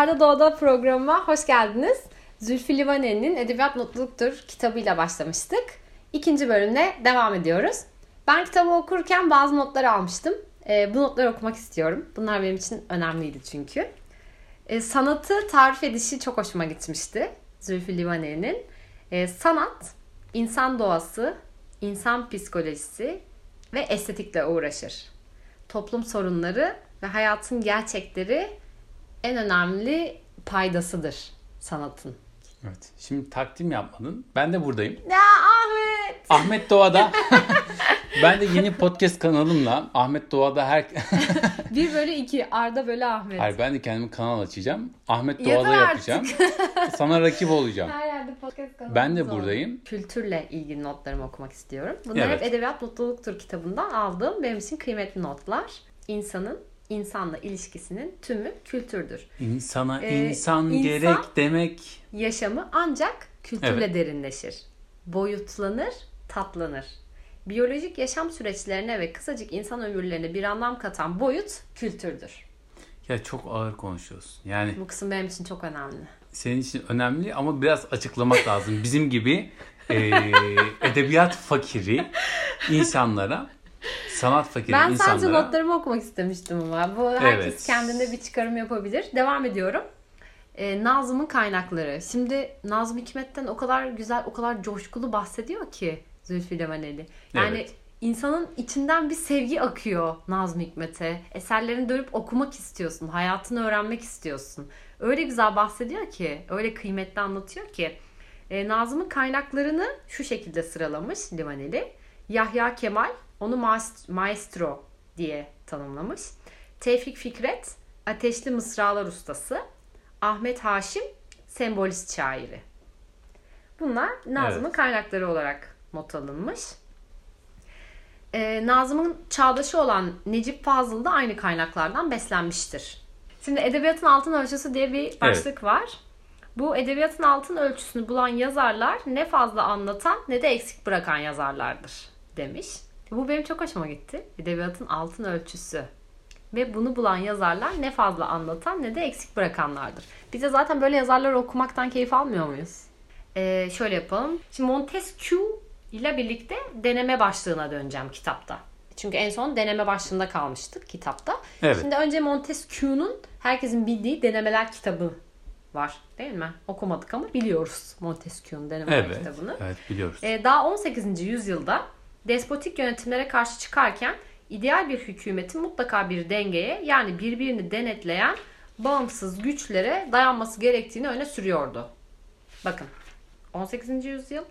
Arda Doğada programıma hoş geldiniz. Zülfü Livaneli'nin Edebiyat Mutluluktur kitabıyla başlamıştık. İkinci bölümle devam ediyoruz. Ben kitabı okurken bazı notlar almıştım. E, bu notları okumak istiyorum. Bunlar benim için önemliydi çünkü. E, sanatı tarif edişi çok hoşuma gitmişti. Zülfü Livaneli'nin. E, sanat, insan doğası, insan psikolojisi ve estetikle uğraşır. Toplum sorunları ve hayatın gerçekleri en önemli paydasıdır sanatın. Evet. Şimdi takdim yapmadın. Ben de buradayım. Ya Ahmet! Ahmet Doğa'da. ben de yeni podcast kanalımla Ahmet Doğa'da her... 1 bölü 2 Arda bölü Ahmet. Hayır ben de kendime kanal açacağım. Ahmet Yeter Doğa'da artık. yapacağım. Sana rakip olacağım. Her yerde podcast kanalımız Ben de buradayım. Kültürle ilgili notlarımı okumak istiyorum. Bunlar Evet. hep Edebiyat Mutluluktur kitabından aldığım benim için kıymetli notlar. İnsanın insanla ilişkisinin tümü kültürdür. İnsana Ee, insan, insan- gerek demek. Yaşamı ancak kültürle Evet. derinleşir. Boyutlanır, tatlanır. Biyolojik yaşam süreçlerine ve kısacık insan ömürlerine bir anlam katan boyut kültürdür. Ya çok ağır konuşuyorsun. Yani Bu kısım benim için çok önemli. senin için önemli ama biraz açıklamak lazım. Bizim gibi e, edebiyat fakiri insanlara, sanat fakiri Ben sadece insanlara notlarımı okumak istemiştim ama. Bu herkes Evet. kendinde bir çıkarım yapabilir. Devam ediyorum. Ee, Nazım'ın kaynakları. Şimdi Nazım Hikmet'ten o kadar güzel, o kadar coşkulu bahsediyor ki Zülfü Livaneli. Yani Evet. insanın içinden bir sevgi akıyor Nazım Hikmet'e. Eserlerini dönüp okumak istiyorsun. Hayatını öğrenmek istiyorsun. Öyle güzel bahsediyor ki, öyle kıymetli anlatıyor ki. E, Nazım'ın kaynaklarını şu şekilde sıralamış Livaneli. Yahya Kemal onu maest- maestro diye tanımlamış. Tevfik Fikret ateşli mısralar ustası. Ahmet Haşim sembolist şairi. Bunlar Nazım'ın Evet. kaynakları olarak not alınmış. Ee, Nazım'ın çağdaşı olan Necip Fazıl da aynı kaynaklardan beslenmiştir. Şimdi edebiyatın altın ölçüsü diye bir başlık var. Bu edebiyatın altın ölçüsünü bulan yazarlar ne fazla anlatan ne de eksik bırakan yazarlardır demiş. Bu benim çok hoşuma gitti. Edebiyatın altın ölçüsü. Ve bunu bulan yazarlar ne fazla anlatan ne de eksik bırakanlardır. Biz de zaten böyle yazarları okumaktan keyif almıyor muyuz? Ee, şöyle yapalım. Şimdi Montesquieu ile birlikte deneme başlığına döneceğim kitapta. Çünkü en son deneme başlığında kalmıştık kitapta. Evet. Şimdi önce Montesquieu'nun herkesin bildiği denemeler kitabı var değil mi? Okumadık ama biliyoruz Montesquieu'nun denemeler Evet. kitabını. Evet biliyoruz. Ee, daha 18. yüzyılda despotik yönetimlere karşı çıkarken ideal bir hükümetin mutlaka bir dengeye yani birbirini denetleyen bağımsız güçlere dayanması gerektiğini öne sürüyordu. Bakın 18. yüzyıl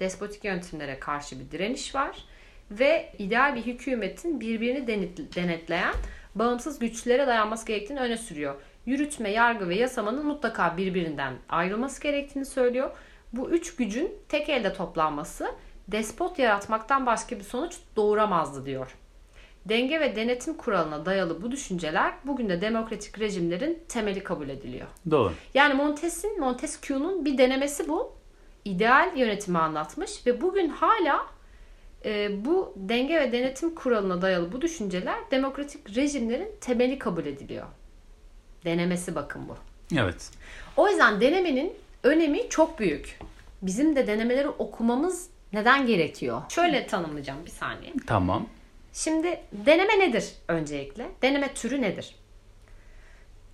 despotik yönetimlere karşı bir direniş var ve ideal bir hükümetin birbirini denet- denetleyen bağımsız güçlere dayanması gerektiğini öne sürüyor. Yürütme, yargı ve yasamanın mutlaka birbirinden ayrılması gerektiğini söylüyor. Bu üç gücün tek elde toplanması despot yaratmaktan başka bir sonuç doğuramazdı diyor. Denge ve denetim kuralına dayalı bu düşünceler bugün de demokratik rejimlerin temeli kabul ediliyor. Doğru. Yani Montes'in, Montesquieu'nun bir denemesi bu. İdeal yönetimi anlatmış ve bugün hala e, bu denge ve denetim kuralına dayalı bu düşünceler demokratik rejimlerin temeli kabul ediliyor. Denemesi bakın bu. Evet. O yüzden denemenin önemi çok büyük. Bizim de denemeleri okumamız neden gerekiyor? Şöyle tanımlayacağım bir saniye. Tamam. Şimdi deneme nedir öncelikle? Deneme türü nedir?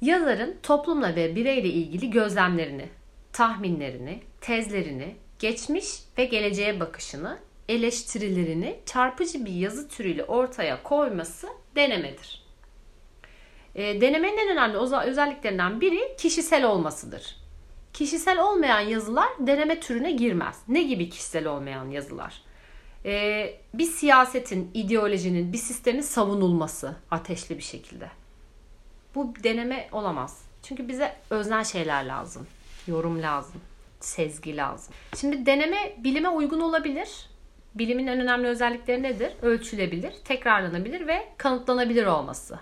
Yazarın toplumla ve bireyle ilgili gözlemlerini, tahminlerini, tezlerini, geçmiş ve geleceğe bakışını, eleştirilerini çarpıcı bir yazı türüyle ortaya koyması denemedir. E, denemenin en önemli özelliklerinden biri kişisel olmasıdır. Kişisel olmayan yazılar deneme türüne girmez. Ne gibi kişisel olmayan yazılar? Ee, bir siyasetin, ideolojinin, bir sistemin savunulması ateşli bir şekilde. Bu deneme olamaz. Çünkü bize öznel şeyler lazım. Yorum lazım. Sezgi lazım. Şimdi deneme bilime uygun olabilir. Bilimin en önemli özellikleri nedir? Ölçülebilir, tekrarlanabilir ve kanıtlanabilir olması.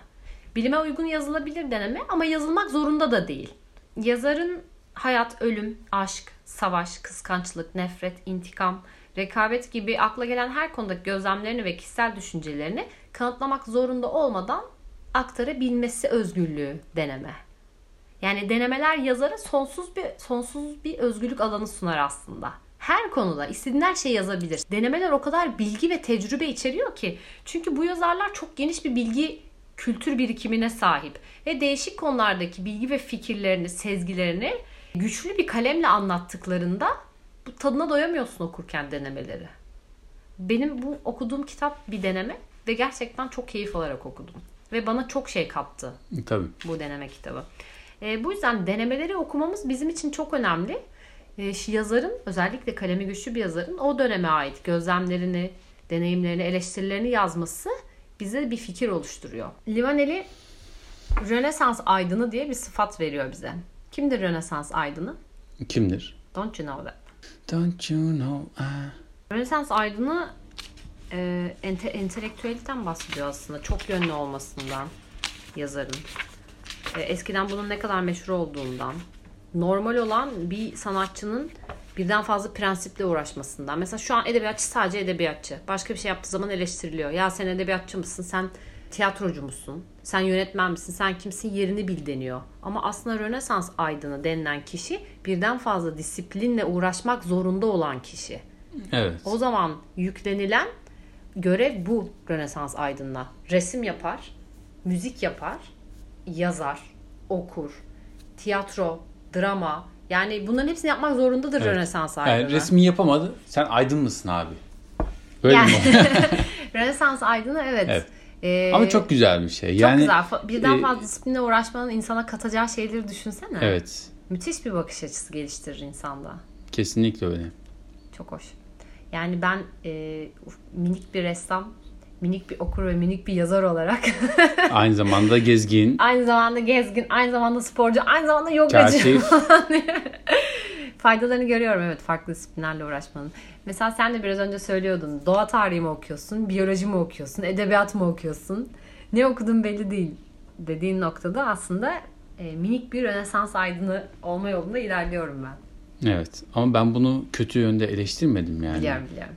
Bilime uygun yazılabilir deneme ama yazılmak zorunda da değil. Yazarın hayat, ölüm, aşk, savaş, kıskançlık, nefret, intikam, rekabet gibi akla gelen her konudaki gözlemlerini ve kişisel düşüncelerini kanıtlamak zorunda olmadan aktarabilmesi özgürlüğü deneme. Yani denemeler yazara sonsuz bir sonsuz bir özgürlük alanı sunar aslında. Her konuda istediğin her şeyi yazabilir. Denemeler o kadar bilgi ve tecrübe içeriyor ki. Çünkü bu yazarlar çok geniş bir bilgi kültür birikimine sahip ve değişik konulardaki bilgi ve fikirlerini, sezgilerini güçlü bir kalemle anlattıklarında bu tadına doyamıyorsun okurken denemeleri. Benim bu okuduğum kitap bir deneme ve gerçekten çok keyif alarak okudum. Ve bana çok şey kattı Tabii. bu deneme kitabı. E, bu yüzden denemeleri okumamız bizim için çok önemli. E, yazarın özellikle kalemi güçlü bir yazarın o döneme ait gözlemlerini, deneyimlerini, eleştirilerini yazması bize bir fikir oluşturuyor. Livaneli Rönesans aydını diye bir sıfat veriyor bize. Kimdir Rönesans aydını? Kimdir? Don't you know that? Don't you know? I... Rönesans aydını e, ente, entelektüeliten bahsediyor aslında. Çok yönlü olmasından yazarın. E, eskiden bunun ne kadar meşhur olduğundan. Normal olan bir sanatçının birden fazla prensiple uğraşmasından. Mesela şu an edebiyatçı sadece edebiyatçı. Başka bir şey yaptığı zaman eleştiriliyor. Ya sen edebiyatçı mısın? Sen tiyatrocu musun? Sen yönetmen misin? Sen kimsin? Yerini bil deniyor. Ama aslında Rönesans aydını denilen kişi birden fazla disiplinle uğraşmak zorunda olan kişi. Evet. O zaman yüklenilen görev bu Rönesans aydınına. Resim yapar, müzik yapar, yazar, okur, tiyatro, drama. Yani bunların hepsini yapmak zorundadır Evet. Rönesans aydını. Yani resmi yapamadı. Sen aydın mısın abi? Böyle Yani- mi? Rönesans aydını evet. Evet. Ee, Ama çok güzel bir şey. çok yani güzel. Birden e, fazla disiplinle uğraşmanın insana katacağı şeyleri düşünsene. Evet. Müthiş bir bakış açısı geliştirir insanda. Kesinlikle öyle. Çok hoş. Yani ben e, minik bir ressam, minik bir okur ve minik bir yazar olarak Aynı zamanda gezgin, aynı zamanda gezgin, aynı zamanda sporcu, aynı zamanda yogacı diye. Faydalarını görüyorum evet farklı disiplinlerle uğraşmanın. Mesela sen de biraz önce söylüyordun. Doğa tarihi mi okuyorsun, biyoloji mi okuyorsun, edebiyat mı okuyorsun? Ne okudun belli değil dediğin noktada aslında e, minik bir Rönesans aydını olma yolunda ilerliyorum ben. Evet. Ama ben bunu kötü yönde eleştirmedim yani. Biliyorum biliyorum.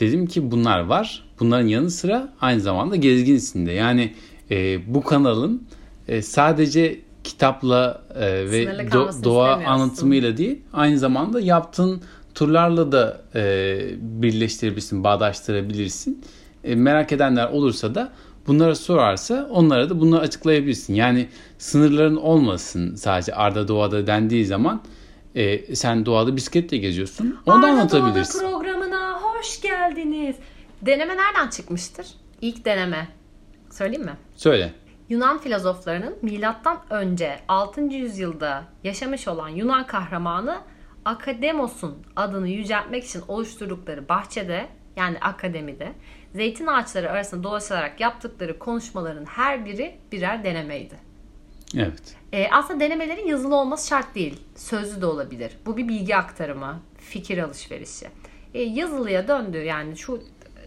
Dedim ki bunlar var. Bunların yanı sıra aynı zamanda gezginsin de. Yani e, bu kanalın e, sadece kitapla e, ve do- doğa anlatımıyla değil, aynı zamanda yaptığın turlarla da e, birleştirebilirsin, bağdaştırabilirsin. E, merak edenler olursa da bunlara sorarsa onlara da bunları açıklayabilirsin. Yani sınırların olmasın sadece Arda Doğa'da dendiği zaman e, sen doğada bisikletle geziyorsun. Onu da Arda anlatabilirsin. Doğru programına hoş geldiniz. Deneme nereden çıkmıştır? İlk deneme. Söyleyeyim mi? Söyle. Yunan filozoflarının milattan önce 6. yüzyılda yaşamış olan Yunan kahramanı Akademos'un adını yüceltmek için oluşturdukları bahçede yani akademide zeytin ağaçları arasında dolaşarak yaptıkları konuşmaların her biri birer denemeydi. Evet. E, aslında denemelerin yazılı olması şart değil. Sözlü de olabilir. Bu bir bilgi aktarımı, fikir alışverişi. E, yazılıya döndüğü yani şu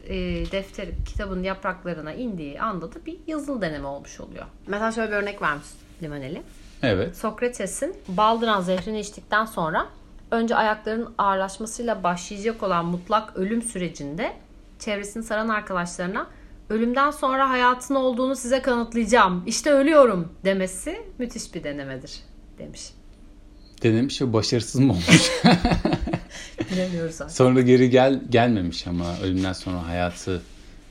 e, defter kitabın yapraklarına indiği anda da bir yazılı deneme olmuş oluyor. Mesela şöyle bir örnek vermiş Limaneli. Evet. Sokrates'in baldıran zehrini içtikten sonra önce ayaklarının ağırlaşmasıyla başlayacak olan mutlak ölüm sürecinde çevresini saran arkadaşlarına ölümden sonra hayatın olduğunu size kanıtlayacağım. İşte ölüyorum demesi müthiş bir denemedir demiş. Denemiş ve başarısız mı olmuş? Bilemiyoruz artık. sonra geri gel gelmemiş ama ölümden sonra hayatı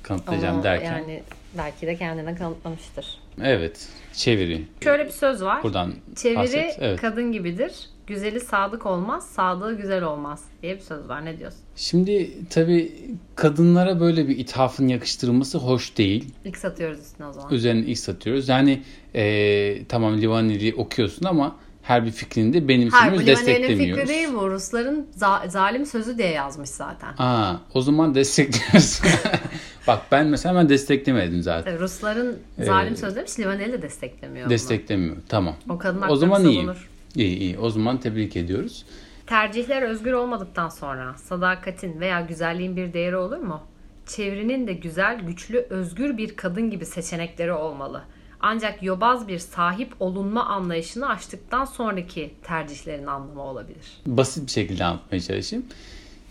kanıtlayacağım Ama derken. Yani belki de kendine kanıtlamıştır. Evet. Çeviri. Şöyle bir söz var. Buradan Çeviri bahset. Evet. kadın gibidir. Güzeli sadık olmaz, sadığı güzel olmaz diye bir söz var. Ne diyorsun? Şimdi tabii kadınlara böyle bir ithafın yakıştırılması hoş değil. İlk satıyoruz üstüne o zaman. Üzerine ilk satıyoruz. Yani eee, tamam Livaneli okuyorsun ama her bir fikrini de Hayır benimsemiyoruz, desteklemiyoruz. fikri değil bu. Rusların za- zalim sözü diye yazmış zaten. Aa, o zaman destekliyoruz. Bak ben mesela ben desteklemedim zaten. Tabii Rusların zalim Ee, söz demiş Livaneli de desteklemiyor bunu. Desteklemiyor. Tamam. O kadın O zaman iyi. savunur. İyi iyi. O zaman tebrik ediyoruz. Tercihler özgür olmadıktan sonra sadakatin veya güzelliğin bir değeri olur mu? Çevrinin de güzel, güçlü, özgür bir kadın gibi seçenekleri olmalı. Ancak yobaz bir sahip olunma anlayışını aştıktan sonraki tercihlerin anlamı olabilir. Basit bir şekilde anlatmaya çalışayım.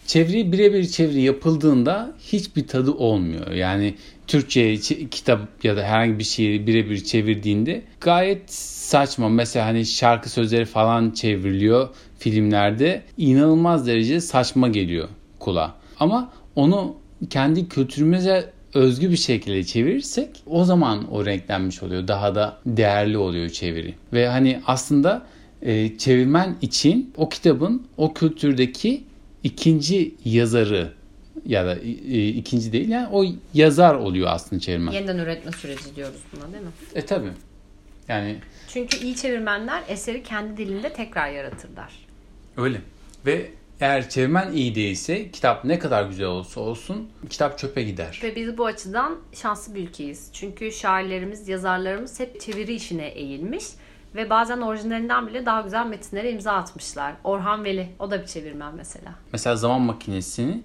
çeviri birebir çeviri yapıldığında hiçbir tadı olmuyor. Yani Türkçe kitap ya da herhangi bir şeyi birebir çevirdiğinde gayet saçma. Mesela hani şarkı sözleri falan çevriliyor filmlerde. inanılmaz derece saçma geliyor kulağa. Ama onu kendi kültürümüze özgü bir şekilde çevirirsek o zaman o renklenmiş oluyor. Daha da değerli oluyor çeviri. Ve hani aslında e, çevirmen için o kitabın o kültürdeki ikinci yazarı ya da e, ikinci değil yani o yazar oluyor aslında çevirmen. Yeniden üretme süreci diyoruz buna değil mi? E tabi. Yani Çünkü iyi çevirmenler eseri kendi dilinde tekrar yaratırlar. Öyle. Ve eğer çevirmen iyi değilse kitap ne kadar güzel olsa olsun kitap çöpe gider. Ve biz bu açıdan şanslı bir ülkeyiz. Çünkü şairlerimiz, yazarlarımız hep çeviri işine eğilmiş. Ve bazen orijinalinden bile daha güzel metinlere imza atmışlar. Orhan Veli, o da bir çevirmen mesela. Mesela Zaman Makinesi'ni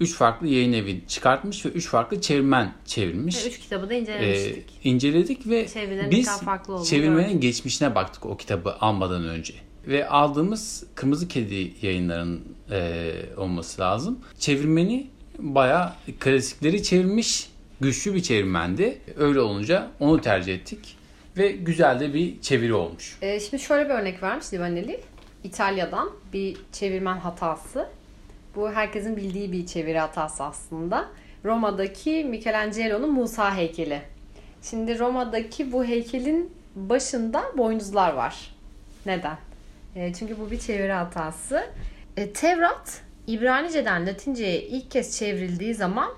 3 farklı yayın evi çıkartmış ve 3 farklı çevirmen çevirmiş. Ve üç kitabı da incelemiştik. Ee, inceledik ve Çevirilerin biz farklı çevirmenin gördük. geçmişine baktık o kitabı almadan önce. Ve aldığımız Kırmızı Kedi yayınların e, olması lazım. Çevirmeni bayağı klasikleri çevirmiş, güçlü bir çevirmendi. Öyle olunca onu tercih ettik. Ve güzel de bir çeviri olmuş. Ee, şimdi şöyle bir örnek vermiş Livaneli. İtalya'dan bir çevirmen hatası. Bu herkesin bildiği bir çeviri hatası aslında. Roma'daki Michelangelo'nun Musa heykeli. Şimdi Roma'daki bu heykelin başında boynuzlar var. Neden? E, çünkü bu bir çeviri hatası. E, Tevrat İbranice'den Latince'ye ilk kez çevrildiği zaman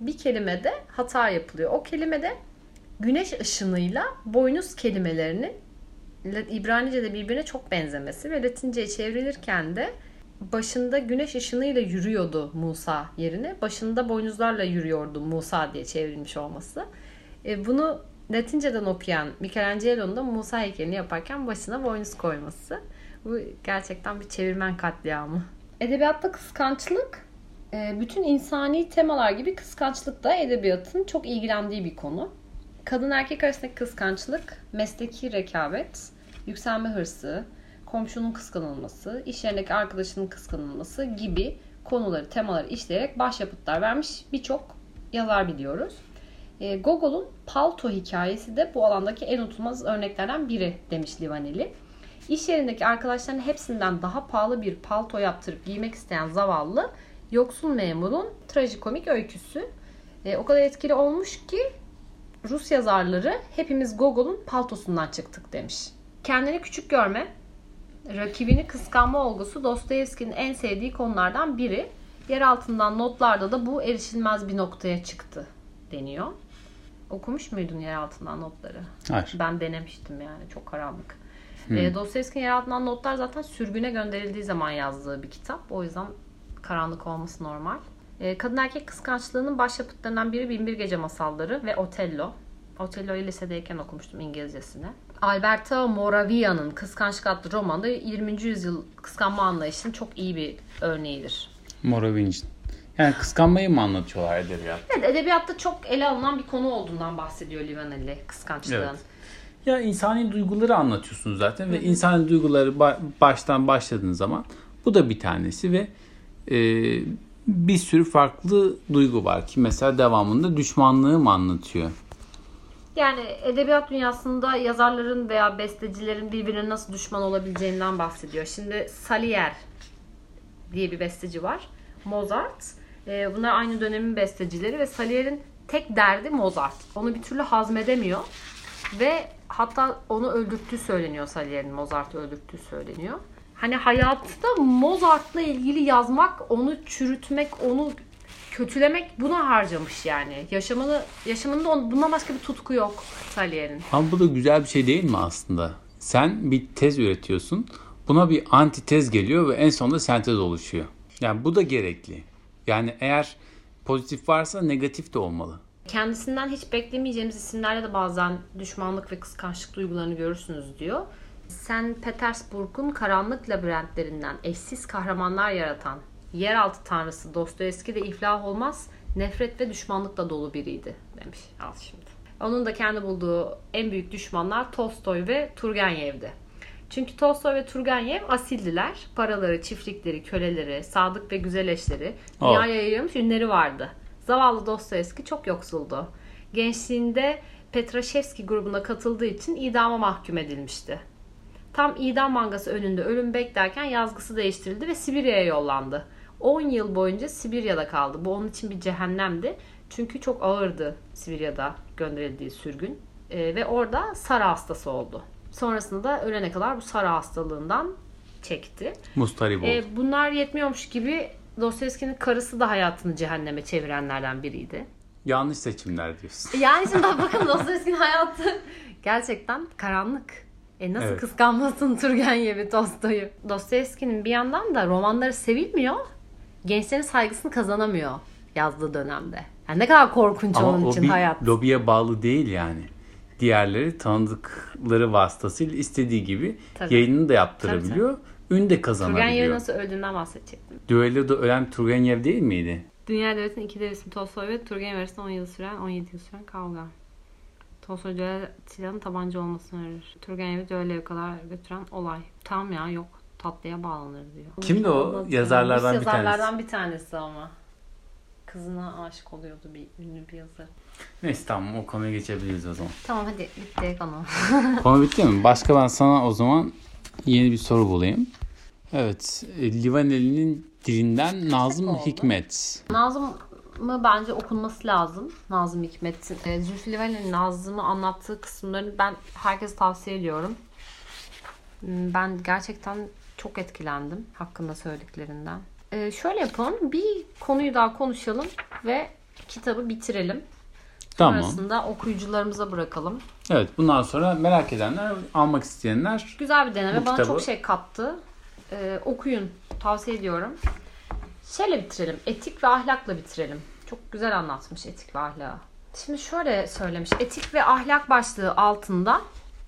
bir kelimede hata yapılıyor. O kelimede güneş ışınıyla boynuz kelimelerinin İbranice'de birbirine çok benzemesi ve Latince'ye çevrilirken de başında güneş ışınıyla yürüyordu Musa yerine. Başında boynuzlarla yürüyordu Musa diye çevrilmiş olması. E, bunu Latinceden okuyan Michelangelo'nun da Musa heykelini yaparken başına boynuz koyması. Bu gerçekten bir çevirmen katliamı. Edebiyatta kıskançlık e, bütün insani temalar gibi kıskançlık da edebiyatın çok ilgilendiği bir konu. Kadın erkek arasındaki kıskançlık, mesleki rekabet, yükselme hırsı, komşunun kıskanılması, iş yerindeki arkadaşının kıskanılması gibi konuları, temaları işleyerek başyapıtlar vermiş birçok yazar biliyoruz. E, Gogol'un Palto hikayesi de bu alandaki en unutulmaz örneklerden biri demiş Livaneli. İş yerindeki arkadaşlarının hepsinden daha pahalı bir palto yaptırıp giymek isteyen zavallı yoksul memurun trajikomik öyküsü. E, o kadar etkili olmuş ki Rus yazarları hepimiz Gogol'un paltosundan çıktık demiş. Kendini küçük görme, rakibini kıskanma olgusu Dostoyevski'nin en sevdiği konulardan biri. Yer altından notlarda da bu erişilmez bir noktaya çıktı deniyor. Okumuş muydun yer altından notları? Hayır. Ben denemiştim yani çok karanlık. E, Dostoyevski'nin yer altından notlar zaten sürgüne gönderildiği zaman yazdığı bir kitap. O yüzden karanlık olması normal. E, kadın erkek kıskançlığının başyapıtlarından biri Binbir Gece Masalları ve Otello. Otello'yu lisedeyken okumuştum İngilizcesine. Alberto Moravia'nın Kıskançlık adlı romanı da 20. yüzyıl kıskanma anlayışının çok iyi bir örneğidir. Moravinc'in. Yani kıskanmayı mı anlatıyorlar edebiyat? Evet, edebiyatta çok ele alınan bir konu olduğundan bahsediyor Livaneli kıskançlığın. Evet. Ya insani duyguları anlatıyorsunuz zaten ve insani duyguları ba- baştan başladığın zaman bu da bir tanesi ve e, bir sürü farklı duygu var ki mesela devamında düşmanlığı mı anlatıyor? Yani edebiyat dünyasında yazarların veya bestecilerin birbirine nasıl düşman olabileceğinden bahsediyor. Şimdi Salier diye bir besteci var. Mozart. Ee, bunlar aynı dönemin bestecileri ve Salier'in tek derdi Mozart. Onu bir türlü hazmedemiyor. Ve hatta onu öldürttüğü söyleniyor Salier'in. Mozart'ı öldürttüğü söyleniyor. Hani hayatta Mozart'la ilgili yazmak, onu çürütmek, onu kötülemek buna harcamış yani. Yaşamını yaşamında on- bundan başka bir tutku yok Salier'in. Ama bu da güzel bir şey değil mi aslında? Sen bir tez üretiyorsun. Buna bir antitez geliyor ve en sonunda sentez oluşuyor. Yani bu da gerekli. Yani eğer pozitif varsa negatif de olmalı. Kendisinden hiç beklemeyeceğimiz isimlerle de bazen düşmanlık ve kıskançlık duygularını görürsünüz diyor. Sen Petersburg'un karanlık labirentlerinden eşsiz kahramanlar yaratan yeraltı tanrısı Dostoyevski de iflah olmaz, nefret ve düşmanlıkla dolu biriydi demiş. Al şimdi. Onun da kendi bulduğu en büyük düşmanlar Tolstoy ve Turgenev'di. Çünkü Tolstoy ve Turgenev asildiler. Paraları, çiftlikleri, köleleri, sadık ve güzel eşleri, dünyaya yayılmış ünleri vardı. Zavallı Dostoyevski çok yoksuldu. Gençliğinde Petrashevski grubuna katıldığı için idama mahkum edilmişti. Tam idam mangası önünde ölüm beklerken yazgısı değiştirildi ve Sibirya'ya yollandı. 10 yıl boyunca Sibirya'da kaldı. Bu onun için bir cehennemdi. Çünkü çok ağırdı Sibirya'da gönderildiği sürgün. Ee, ve orada Sara hastası oldu. Sonrasında da ölene kadar bu Sara hastalığından çekti. Mustarip oldu. Ee, bunlar yetmiyormuş gibi Dostoyevski'nin karısı da hayatını cehenneme çevirenlerden biriydi. Yanlış seçimler diyorsun. Yani şimdi bakın Dostoyevski'nin hayatı gerçekten karanlık. E nasıl Evet. kıskanmasın Turgenev'i Tolstoy'u? Dostoyevski'nin bir yandan da romanları sevilmiyor. Gençlerin saygısını kazanamıyor yazdığı dönemde. Yani ne kadar korkunç Ama onun o için bir hayat. lobiye bağlı değil yani. Diğerleri tanıdıkları vasıtasıyla istediği gibi Tabii. yayınını da yaptırabiliyor. Ün de kazanabiliyor. nasıl öldüğünden bahsedecektim. Düelloda ölen Turgenev değil miydi? Dünya Devleti'nin iki devleti Tolstoy ve Turgenev arasında 10 yıl süren 17 yıl süren kavga. Tolstoy düello silahın tabanca olmasını önerir. Turgenev'i düelloya kadar götüren olay. Tam ya yok tatlıya bağlanır diyor. Kimdi o? Yazarlardan bir Rus yazarlardan bir tanesi ama. Kızına aşık oluyordu bir ünlü bir yazar. Neyse tamam o konuya geçebiliriz o zaman. Tamam hadi bitti konu. Konu bitti mi? Başka ben sana o zaman yeni bir soru bulayım. Evet. e, Livaneli'nin dilinden Nazım oldu. Hikmet. Nazım'ı bence okunması lazım. Nazım Hikmet'in. E, Zülfü Livaneli'nin Nazım'ı anlattığı kısımlarını ben herkese tavsiye ediyorum. Hmm, Ben gerçekten çok etkilendim hakkında söylediklerinden. E, şöyle yapalım. Bir konuyu daha konuşalım ve kitabı bitirelim. Tamam. Sonrasında okuyucularımıza bırakalım. Evet bundan sonra merak edenler, almak isteyenler Güzel bir deneme. Bana kitabı- çok şey kattı. Ee, okuyun. Tavsiye ediyorum. Şöyle bitirelim. Etik ve ahlakla bitirelim. Çok güzel anlatmış etik ve ahlakı. Şimdi şöyle söylemiş. Etik ve ahlak başlığı altında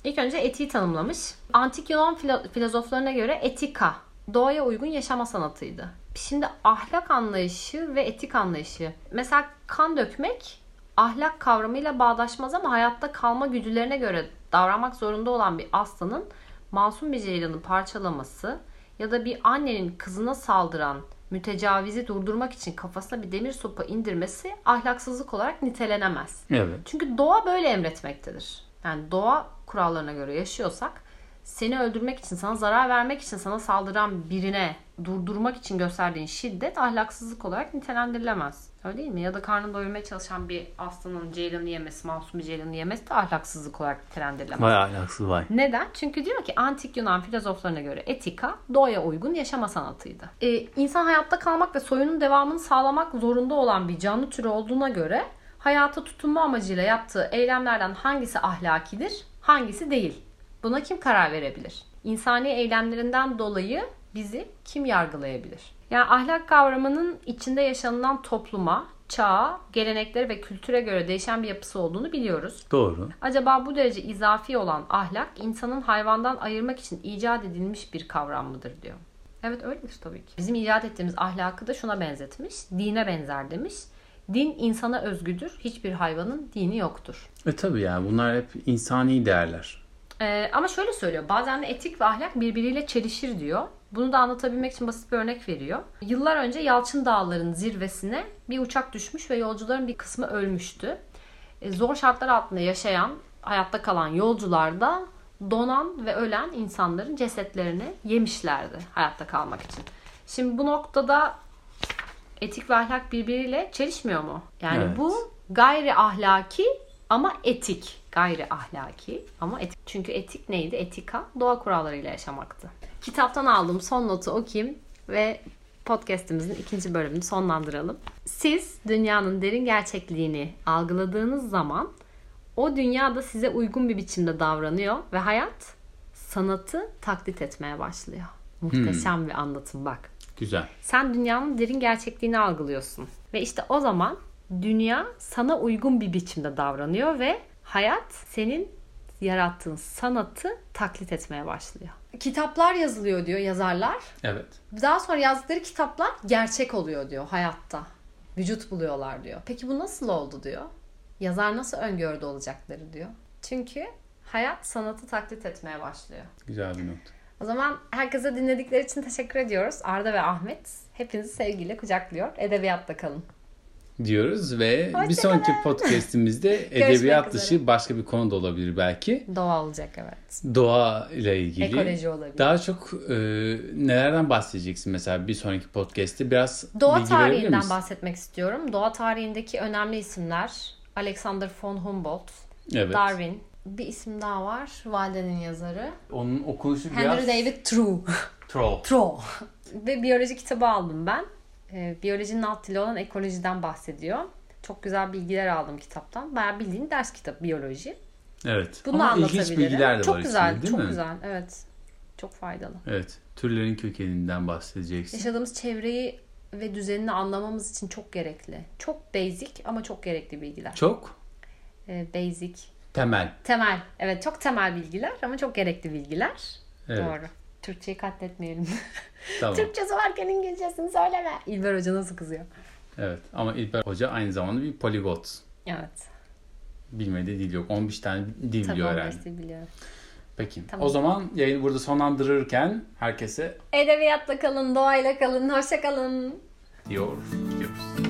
ilk önce etiği tanımlamış. Antik Yunan filo- filozoflarına göre etika doğaya uygun yaşama sanatıydı. Şimdi ahlak anlayışı ve etik anlayışı. Mesela kan dökmek ahlak kavramıyla bağdaşmaz ama hayatta kalma güdülerine göre davranmak zorunda olan bir aslanın masum bir ceylanı parçalaması ya da bir annenin kızına saldıran mütecavizi durdurmak için kafasına bir demir sopa indirmesi ahlaksızlık olarak nitelenemez. evet. Çünkü doğa böyle emretmektedir. Yani doğa kurallarına göre yaşıyorsak seni öldürmek için, sana zarar vermek için sana saldıran birine durdurmak için gösterdiğin şiddet ahlaksızlık olarak nitelendirilemez. Öyle değil mi? Ya da karnını doyurmaya çalışan bir aslanın ceylanı yemesi, masum bir ceylanı yemesi de ahlaksızlık olarak nitelendirilemez. Vay ahlaksız vay. Neden? Çünkü diyor ki antik Yunan filozoflarına göre etika doğaya uygun yaşama sanatıydı. Ee, insan hayatta kalmak ve soyunun devamını sağlamak zorunda olan bir canlı türü olduğuna göre hayata tutunma amacıyla yaptığı eylemlerden hangisi ahlakidir, hangisi değil? Buna kim karar verebilir? İnsani eylemlerinden dolayı bizi kim yargılayabilir? Yani ahlak kavramının içinde yaşanılan topluma, çağa, geleneklere ve kültüre göre değişen bir yapısı olduğunu biliyoruz. Doğru. Acaba bu derece izafi olan ahlak insanın hayvandan ayırmak için icat edilmiş bir kavram mıdır diyor. Evet öyledir tabii ki. Bizim icat ettiğimiz ahlakı da şuna benzetmiş. Dine benzer demiş. Din insana özgüdür. Hiçbir hayvanın dini yoktur. E tabi yani bunlar hep insani değerler. Ee, ama şöyle söylüyor. Bazen de etik ve ahlak birbiriyle çelişir diyor. Bunu da anlatabilmek için basit bir örnek veriyor. Yıllar önce Yalçın Dağları'nın zirvesine bir uçak düşmüş ve yolcuların bir kısmı ölmüştü. E, zor şartlar altında yaşayan, hayatta kalan yolcular da donan ve ölen insanların cesetlerini yemişlerdi hayatta kalmak için. Şimdi bu noktada etik ve ahlak birbiriyle çelişmiyor mu? Yani Evet. bu gayri ahlaki ama etik. Gayri ahlaki ama etik. Çünkü etik neydi? Etika doğa kurallarıyla yaşamaktı. Kitaptan aldığım son notu okuyayım ve podcast'imizin ikinci bölümünü sonlandıralım. Siz dünyanın derin gerçekliğini algıladığınız zaman o dünya da size uygun bir biçimde davranıyor ve hayat sanatı taklit etmeye başlıyor. Muhteşem bir anlatım bak. Güzel. Sen dünyanın derin gerçekliğini algılıyorsun. Ve işte o zaman dünya sana uygun bir biçimde davranıyor ve hayat senin yarattığın sanatı taklit etmeye başlıyor. Kitaplar yazılıyor diyor yazarlar. Evet. Daha sonra yazdıkları kitaplar gerçek oluyor diyor hayatta. Vücut buluyorlar diyor. Peki bu nasıl oldu diyor. Yazar nasıl öngördü olacakları diyor. Çünkü hayat sanatı taklit etmeye başlıyor. Güzel bir nokta. O zaman herkese dinledikleri için teşekkür ediyoruz. Arda ve Ahmet hepinizi sevgiyle kucaklıyor. Edebiyatta kalın. Diyoruz ve bir Hoşça sonraki kalın. podcastimizde edebiyat üzere. dışı başka bir konu da olabilir belki. Doğa olacak evet. Doğa ile ilgili. Ekoloji olabilir. Daha çok e, nelerden bahsedeceksin mesela bir sonraki podcast'te biraz Doğa bilgi verebilir tarihinden misin? bahsetmek istiyorum. Doğa tarihindeki önemli isimler Alexander von Humboldt, Evet. Darwin. Bir isim daha var. Validenin yazarı. Onun okunuşu Henry biraz David Thoreau. troll. Thoreau. Ve biyoloji kitabı aldım ben. Ee, biyolojinin alt dili olan ekolojiden bahsediyor. Çok güzel bilgiler aldım kitaptan. Bayağı bildiğin ders kitabı biyoloji. Evet. Bunu Ama ilginç bilgiler de çok var güzel, içinde değil çok mi? güzel. Evet. Çok faydalı. Evet. Türlerin kökeninden bahsedeceksin. Yaşadığımız çevreyi ve düzenini anlamamız için çok gerekli. Çok basic ama çok gerekli bilgiler. Çok Ee, basic, temel. temel. Evet, çok temel bilgiler ama çok gerekli bilgiler. Evet. Doğru. Türkçeyi katletmeyelim. Tamam. Türkçesi varken İngilizcesini söyleme. İlber Hoca nasıl kızıyor? Evet. Ama İlber Hoca aynı zamanda bir poligot. Evet. Bilmediği dil yok. 15 tane dil Tabii biliyor herhalde. mesleği biliyorum. Peki. Tamam. O zaman yayını burada sonlandırırken herkese Edebiyatla kalın, doğayla kalın, hoşça kalın. diyor gidiyoruz.